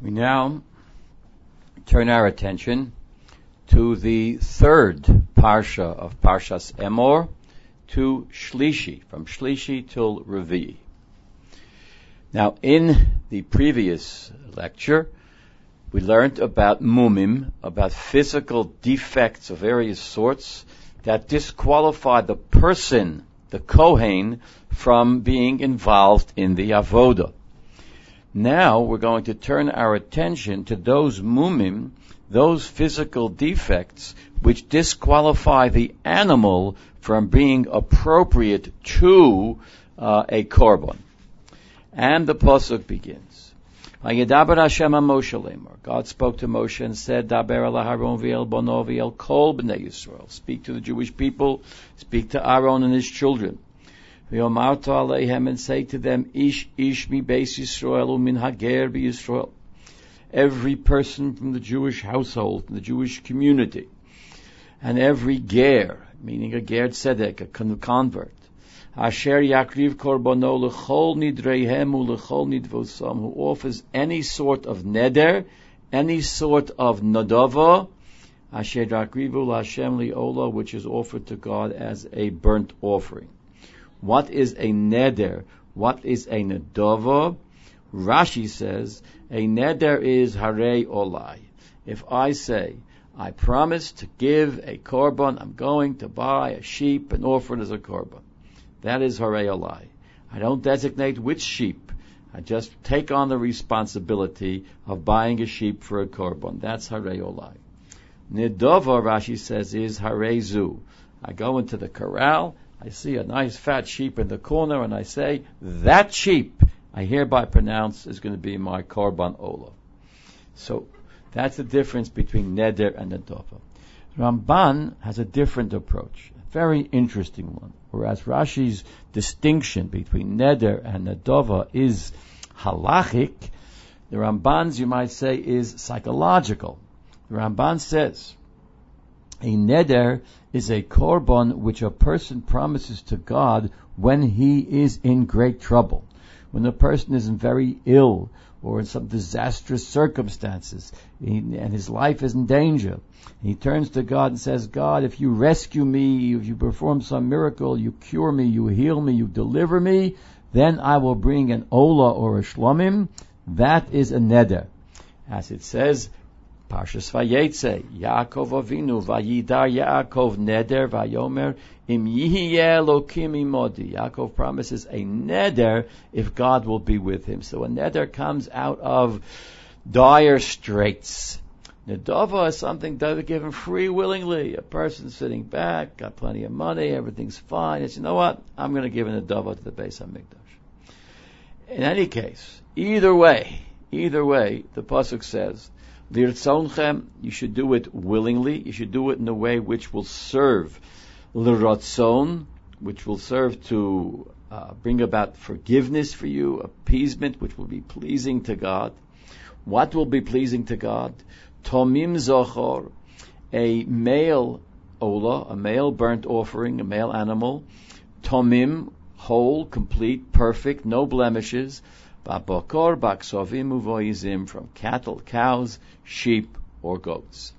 We now turn our attention to the third parsha of Parshas Emor, to Shlishi, from Shlishi till Revi. Now, in the previous lecture, we learned about mumim, about physical defects of various sorts that disqualify the person, the Kohen, from being involved in the avoda. Now we're going to turn our attention to those mumim, those physical defects which disqualify the animal from being appropriate to uh, a korban. And the pasuk begins. God spoke to Moshe and said, Daber kol b'nei Yisrael. Speak to the Jewish people, speak to Aaron and his children. V'yomarto aleihem and say to them, Ish ish mi beis Yisrael umin hager Yisrael. Every person from the Jewish household, from the Jewish community, and every ger, meaning a ger tzedek, a convert, Asher yakriv korbono lechol nidreihem ulechol nidvosam, who offers any sort of neder, any sort of nadava, Asher yakrivu Hashem liola, which is offered to God as a burnt offering. What is a neder? What is a nedova? Rashi says, a neder is hare olai. If I say, I promise to give a korban, I'm going to buy a sheep and offer it as a korban. That is hare olai. I don't designate which sheep. I just take on the responsibility of buying a sheep for a korban. That's hare olai. Nidova, Rashi says, is harezu. I go into the corral, I see a nice fat sheep in the corner, and I say, that sheep I hereby pronounce is going to be my korban olah. So that's the difference between neder and nedava. Ramban has a different approach, a very interesting one. Whereas Rashi's distinction between neder and nedava is halachic, the Ramban's, you might say, is psychological. The Ramban says, a neder is a korban which a person promises to God when he is in great trouble. When a person is very ill or in some disastrous circumstances and his life is in danger. He turns to God and says, God, if you rescue me, if you perform some miracle, you cure me, you heal me, you deliver me, then I will bring an ola or a shlomim. That is a neder. As it says, Parshas Vayetze, Yaakov Avinu, Vayidar Yaakov Neder, Vayomer, Im Yihye Elokim Imodi. Yaakov promises a Neder if God will be with him. So a Neder comes out of dire straits. Nedava is something that is given free willingly. A person sitting back, got plenty of money, everything's fine. It's, you know what? I'm going to give a Nedava to the Beis HaMikdash. In any case, either way, either way, the Pasuk says, Lirtzonchem, you should do it willingly. You should do it in a way which will serve liratzon, which will serve to uh, bring about forgiveness for you, appeasement, which will be pleasing to God. What will be pleasing to God? Tomim zochor, a male ola, a male burnt offering, a male animal. Tomim, whole, complete, perfect, no blemishes. Babakor baksovim uvoizim from cattle, cows, sheep, or goats.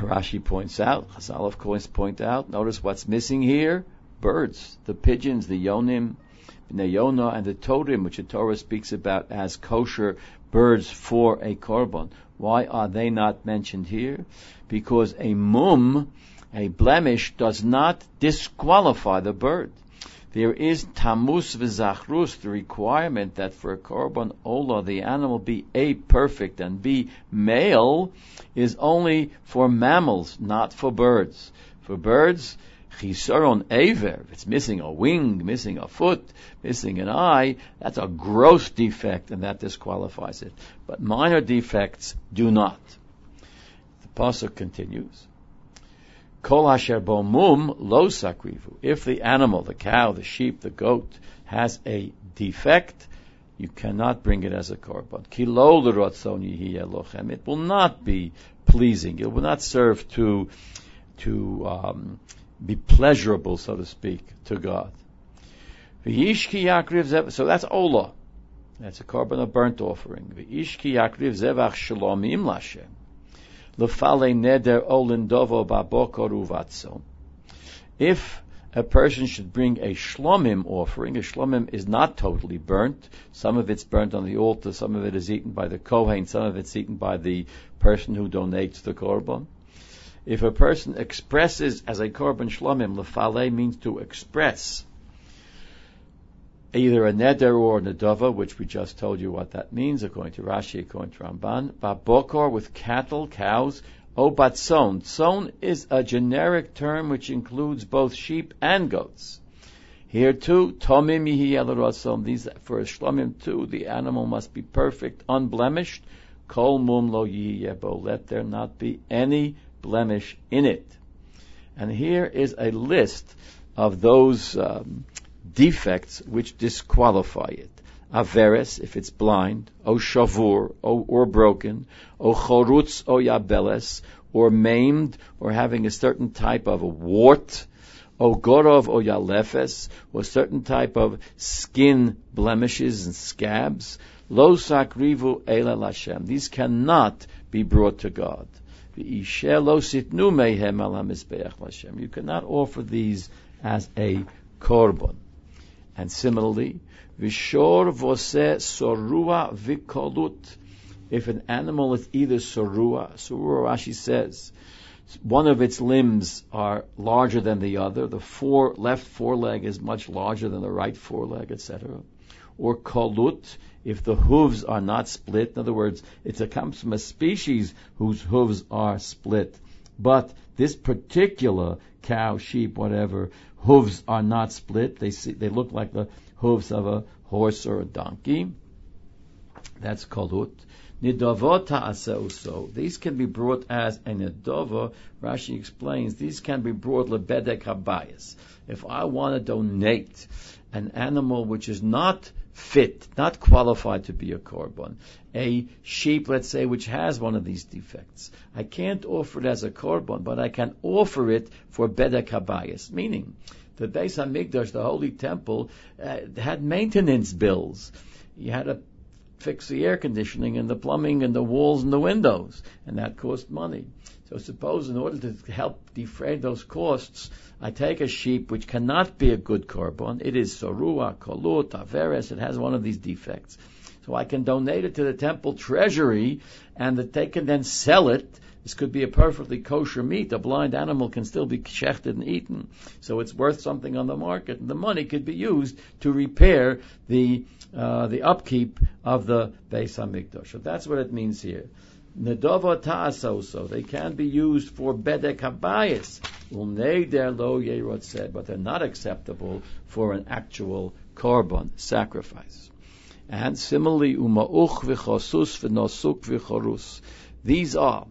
Rashi points out, Chazal of course point out, notice what's missing here? Birds, the pigeons, the yonim, the yona, and the totem, which the Torah speaks about as kosher birds for a korban. Why are they not mentioned here? Because a mum, a blemish, does not disqualify the bird there is tamus v'zachrus, the requirement that for a korban ola the animal be a perfect and be male, is only for mammals, not for birds. For birds, chisaron aver, if it's missing a wing, missing a foot, missing an eye, that's a gross defect and that disqualifies it. But minor defects do not. The pasuk continues. Kol asher mum lo sakrivu. If the animal, the cow, the sheep, the goat, has a defect, you cannot bring it as a korban. Kilo lochem. It will not be pleasing. It will not serve to to um, be pleasurable, so to speak, to God. So that's ola. That's a korban of burnt offering. V'ishki yakriv zevach shalomim lashem. Lefale neder olin dovo babokor. If a person should bring a shlomim offering. A shlomim is not totally burnt. Some of it's burnt on the altar, some of it is eaten by the kohen, some of it's eaten by the person who donates the korban. If a person expresses as a korban shlomim, lefale means to express either a neder or a nedava, which we just told you what that means, according to Rashi, according to Ramban. Babokor with cattle, cows, O batson. Son is a generic term which includes both sheep and goats. Here too, tomim yihi These for a shlomim too, the animal must be perfect, unblemished. Kol mum lo yebo. Let there not be any blemish in it. And here is a list of those um, defects which disqualify it. Averes, if it's blind, O Shavur, o, or broken, O Chorutz, O Yabeles, or maimed, or having a certain type of a wart, O Gorov, O Yalefes, or certain type of skin blemishes and scabs, Lo Sakrivu Ela Lashem. These cannot be brought to God. You cannot offer these as a korban. And similarly, Vishor vose sorua vikolut. If an animal is either sorua, sorua Rashi says, one of its limbs are larger than the other, the fore, left foreleg is much larger than the right foreleg, etc. Or kolut, if the hooves are not split, in other words, it comes from a species whose hooves are split. But this particular cow, sheep, whatever, hooves are not split. They see, they look like the hooves of a horse or a donkey. That's kalut. Nidavot so These can be brought as a nidava. Rashi explains these can be brought lebedek habayis. If I want to donate an animal which is not fit, not qualified to be a korban, a sheep, let's say, which has one of these defects, I can't offer it as a korban, but I can offer it for bedek habayis, meaning the Beis Hamikdash, the Holy Temple, uh, had maintenance bills. You had to fix the air conditioning and the plumbing and the walls and the windows, and that cost money. So suppose in order to help defray those costs, I take a sheep which cannot be a good korban. It is sorua, kolut, averes. It has one of these defects. So I can donate it to the temple treasury, and that they can then sell it this could be a perfectly kosher meat. A blind animal can still be shechted and eaten. So it's worth something on the market. And the money could be used to repair the, uh, the upkeep of the Beis HaMikdash. So that's what it means here. Nedova ta'asoso. They can be used for bedek habayis. Ulneider lo yerot said, but they're not acceptable for an actual korban sacrifice. And similarly, uma'uch v'chosus v'nosuk v'chorus. These are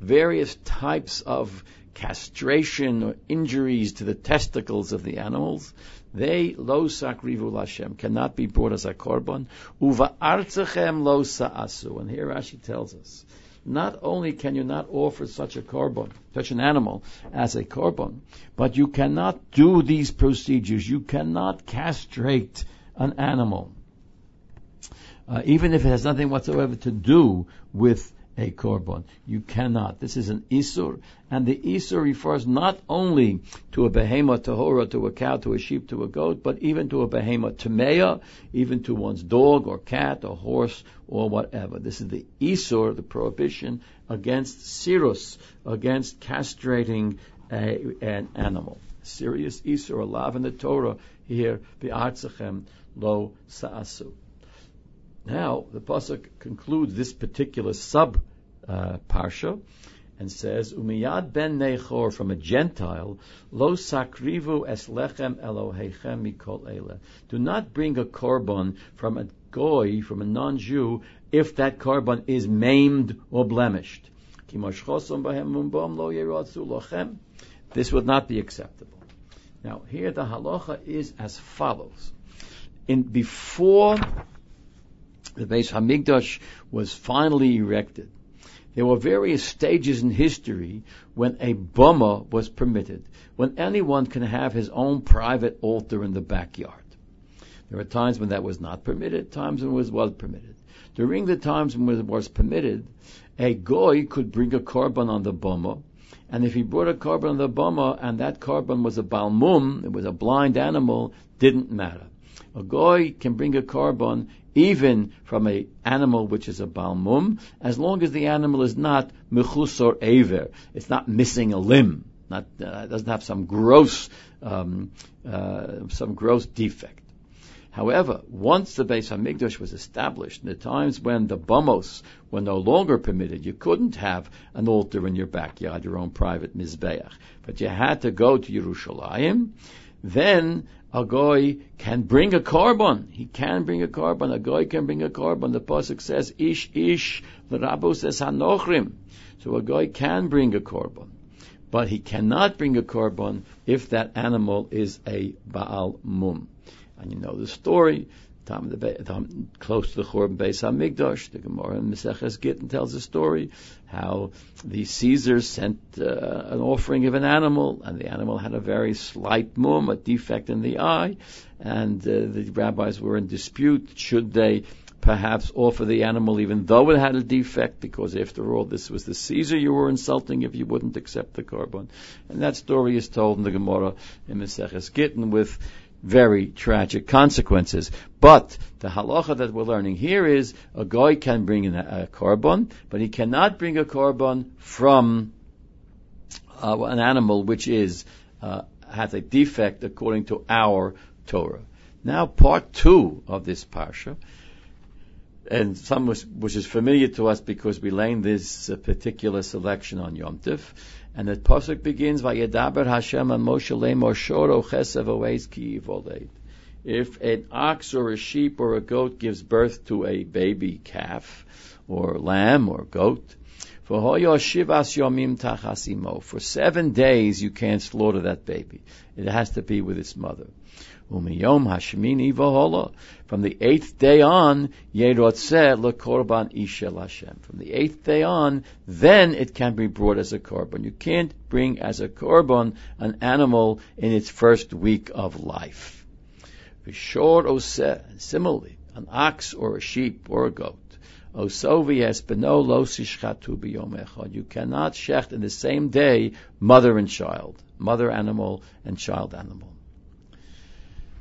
various types of castration or injuries to the testicles of the animals, they lo sakrivu lashem cannot be brought as a korban. Uva artzachem lo sa'asu. And here Rashi tells us, not only can you not offer such a korban, such an animal as a korban, but you cannot do these procedures. You cannot castrate an animal, uh, even if it has nothing whatsoever to do with a korban. You cannot. This is an isur, and the isur refers not only to a behemoth tahora, to a cow, to a sheep, to a goat, but even to a behemoth tameya, even to one's dog or cat or horse or whatever. This is the isur, the prohibition against sirus, against castrating a, an animal. Serious isur, alav in the Torah here, the bi'artzachem lo sa'asu. Now, the pasuk concludes this particular sub uh, parsha and says, "Umiyad ben Nechor from a Gentile, lo sakrivu es lechem Elohechem mikol ele." Do not bring a korban from a goy, from a non-Jew, if that korban is maimed or blemished. This would not be acceptable. Now, here the halacha is as follows: in before the Beis Hamikdash was finally erected, there were various stages in history when a boma was permitted, when anyone can have his own private altar in the backyard. There were times when that was not permitted, times when it was well permitted. During the times when it was permitted, a goy could bring a korban on the boma, and if he brought a korban on the boma and that korban was a balmum, it was a blind animal, didn't matter. A goy can bring a korban even from an animal which is a balmum, as long as the animal is not mechusor aver, it's not missing a limb, not uh, doesn't have some gross um, uh, some gross defect. However, once the Beis Hamikdash was established, in the times when the bumos were no longer permitted, you couldn't have an altar in your backyard, your own private mizbeach, but you had to go to Yerushalayim. Then a goy can bring a korban. He can bring a korban. A goy can bring a korban. The pasuk says, "Ish ish The l'rabo says hanochrim." So a goy can bring a korban, but he cannot bring a korban if that animal is a baal mum. And you know the story. Time the close to the Churban Beis Hamikdash, the Gemara in Maseches Gittin tells the story how the Caesars sent uh, an offering of an animal, and the animal had a very slight mum, a defect in the eye, and uh, the rabbis were in dispute should they perhaps offer the animal even though it had a defect, because after all, this was the Caesar you were insulting if you wouldn't accept the korban. And that story is told in the Gemara in Maseches Gittin with very tragic consequences. But the halacha that we're learning here is a guy can bring in a, a korban, but he cannot bring a korban from uh, an animal which is uh, has a defect according to our Torah. Now, part two of this parsha, and some which, which is familiar to us because we learned this uh, particular selection on Yom Tif, and the pasuk begins, "Vayedaber Hashem and Moshe lemor shoro chesev oeis ki If an ox or a sheep or a goat gives birth to a baby calf or lamb or goat, for seven days you can't slaughter that baby. It has to be with its mother. Umiyom hashmini. From the eighth day on, ishel Hashem. From the eighth day on, then it can be brought as a korban. You can't bring as a korban an animal in its first week of life. Vishor. Similarly, an ox or a sheep or a goat. Osovi lo sishchatu biyom You cannot shecht in the same day mother and child, mother animal and child animal.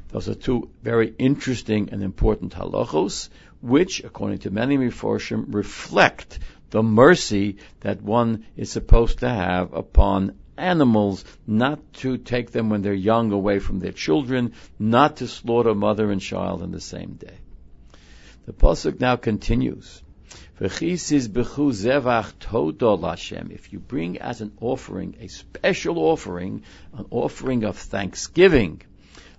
Those are two very interesting and important halachos, which, according to many Meforshim, reflect the mercy that one is supposed to have upon animals, not to take them when they're young away from their children, not to slaughter mother and child in the same day. The pasuk now continues. If you bring as an offering a special offering, an offering of thanksgiving,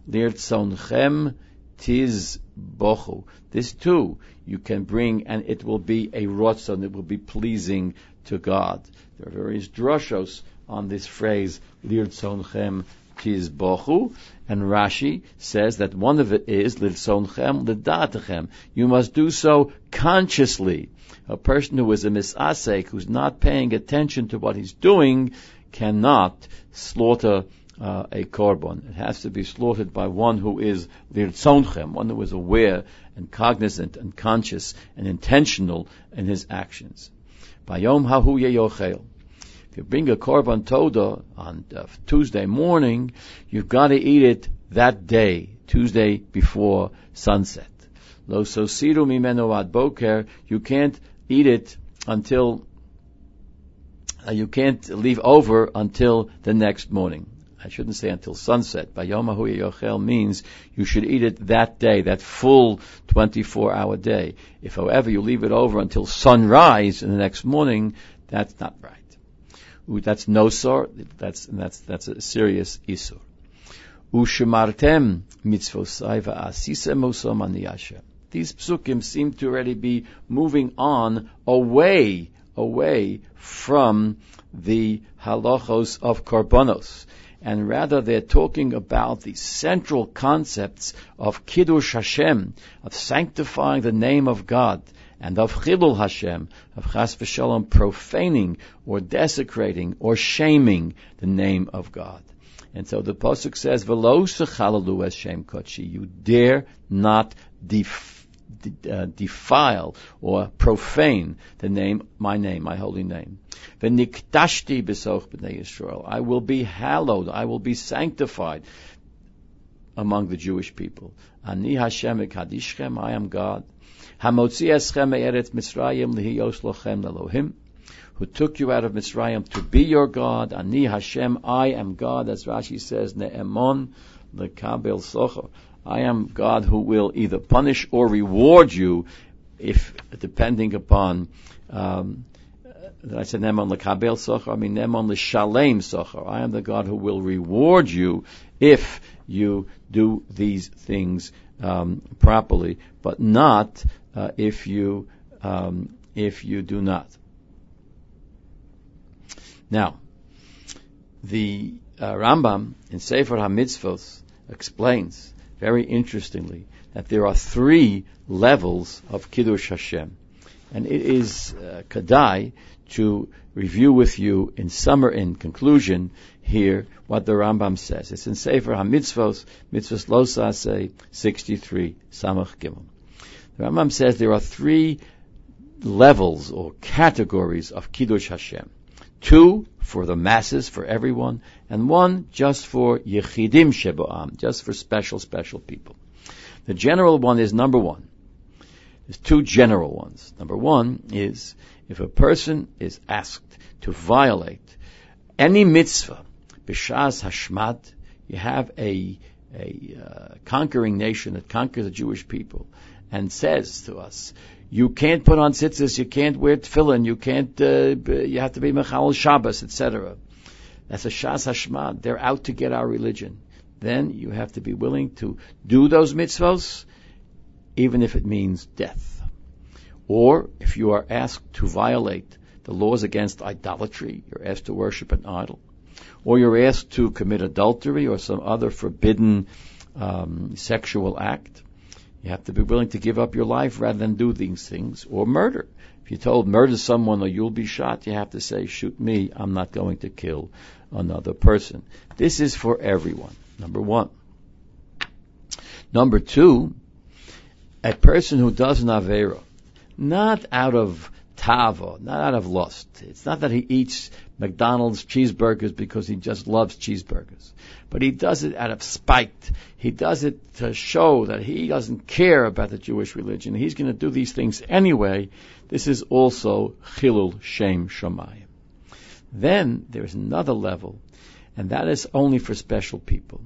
Lirtzonchem tiz bochu. This too you can bring, and it will be a rotzon. It will be pleasing to God. There are various drushos on this phrase Lirtzonchem tiz bochu, and Rashi says that one of it is Lirtzonchem ledatechem. You must do so consciously. A person who is a misasek, who's not paying attention to what he's doing, cannot slaughter uh, a korban. It has to be slaughtered by one who is lirtzonchem, one who is aware and cognizant and conscious and intentional in his actions. Bayom hahu yeyochel. If you bring a korban toda on uh, Tuesday morning, you've got to eat it that day, Tuesday before sunset. Lo sosiru mimeno ad boker. You can't eat it until uh, you can't leave over until the next morning. I shouldn't say until sunset. Bayomahu yochel means you should eat it that day, that full 24 hour day. If however you leave it over until sunrise in the next morning, that's not right. That's no sort. That's, that's, that's a serious isur. Ushemartem mitzvosai va'asisem osam. These psukim seem to already be moving on away, away from the halachos of korbanos and rather they're talking about the central concepts of Kiddush Hashem, of sanctifying the name of God, and of Chilul Hashem, of Chas v'Shalom, profaning or desecrating or shaming the name of God. And so the Pasuk says, Velo sechalalu es Shem Kochi. You dare not def- uh, defile or profane the name, my name, my holy name. V'niktashti b'soch b'nei Yisrael. I will be hallowed. I will be sanctified among the Jewish people. Ani Hashem ekadishchem. I am God. Hamotzi eschem eretz Mitzrayim lihiyos lochem Elohim who took you out of Mitzrayim to be your God. Ani Hashem, I am God, as Rashi says, Ne'emon lekabel socher. I am God who will either punish or reward you, if depending upon. Um, I said Nemon lekabel socher. I mean Nemon leshalem socher. I am the God who will reward you if you do these things um, properly, but not uh, if you um, if you do not. Now, the uh, Rambam in Sefer HaMitzvot explains very interestingly that there are three levels of Kiddush Hashem. And it is uh, Kadai to review with you in summer, in conclusion, here what the Rambam says. It's in Sefer HaMitzvot, Mitzvot Losase 63, Samach Gimel. The Rambam says there are three levels or categories of Kiddush Hashem two for the masses, for everyone, and one just for Yechidim Sheboam, just for special, special people. The general one is number one. There's two general ones. Number one is if a person is asked to violate any mitzvah, b'shas hashmad, you have a, a uh, conquering nation that conquers the Jewish people and says to us, you can't put on tzitzis, you can't wear tefillin, you can't, uh, you have to be mechal Shabbos, etc. That's a shas hashmad. They're out to get our religion. Then you have to be willing to do those mitzvos, even if it means death. Or if you are asked to violate the laws against idolatry, you're asked to worship an idol, or you're asked to commit adultery or some other forbidden um, sexual act, you have to be willing to give up your life rather than do these things or murder. If you're told murder someone or you'll be shot, you have to say, shoot me, I'm not going to kill another person. This is for everyone. Number one. Number two, a person who does an Avera, not out of tava, not out of lust. It's not that he eats McDonald's cheeseburgers because he just loves cheeseburgers. But he does it out of spite. He does it to show that he doesn't care about the Jewish religion. He's going to do these things anyway. This is also Chilul Shem Shamayim. Then there's another level, and that is only for special people.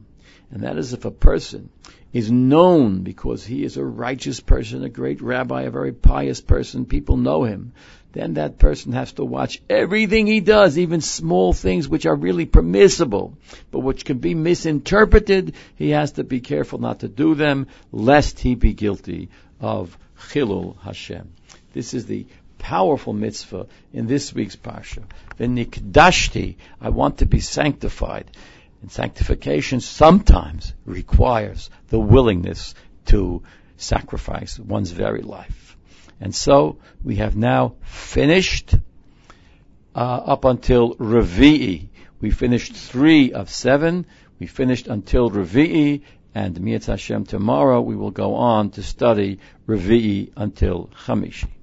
And that is if a person is known because he is a righteous person, a great rabbi, a very pious person, people know him, then that person has to watch everything he does, even small things which are really permissible, but which can be misinterpreted. He has to be careful not to do them, lest he be guilty of Chilul Hashem. This is the powerful mitzvah in this week's parsha. V'nikdashti, I want to be sanctified. And sanctification sometimes requires the willingness to sacrifice one's very life. And so we have now finished uh, up until Revi'i. We finished three of seven. We finished until Revi'i, and Mi'at Hashem tomorrow we will go on to study Revi'i until Chamishi.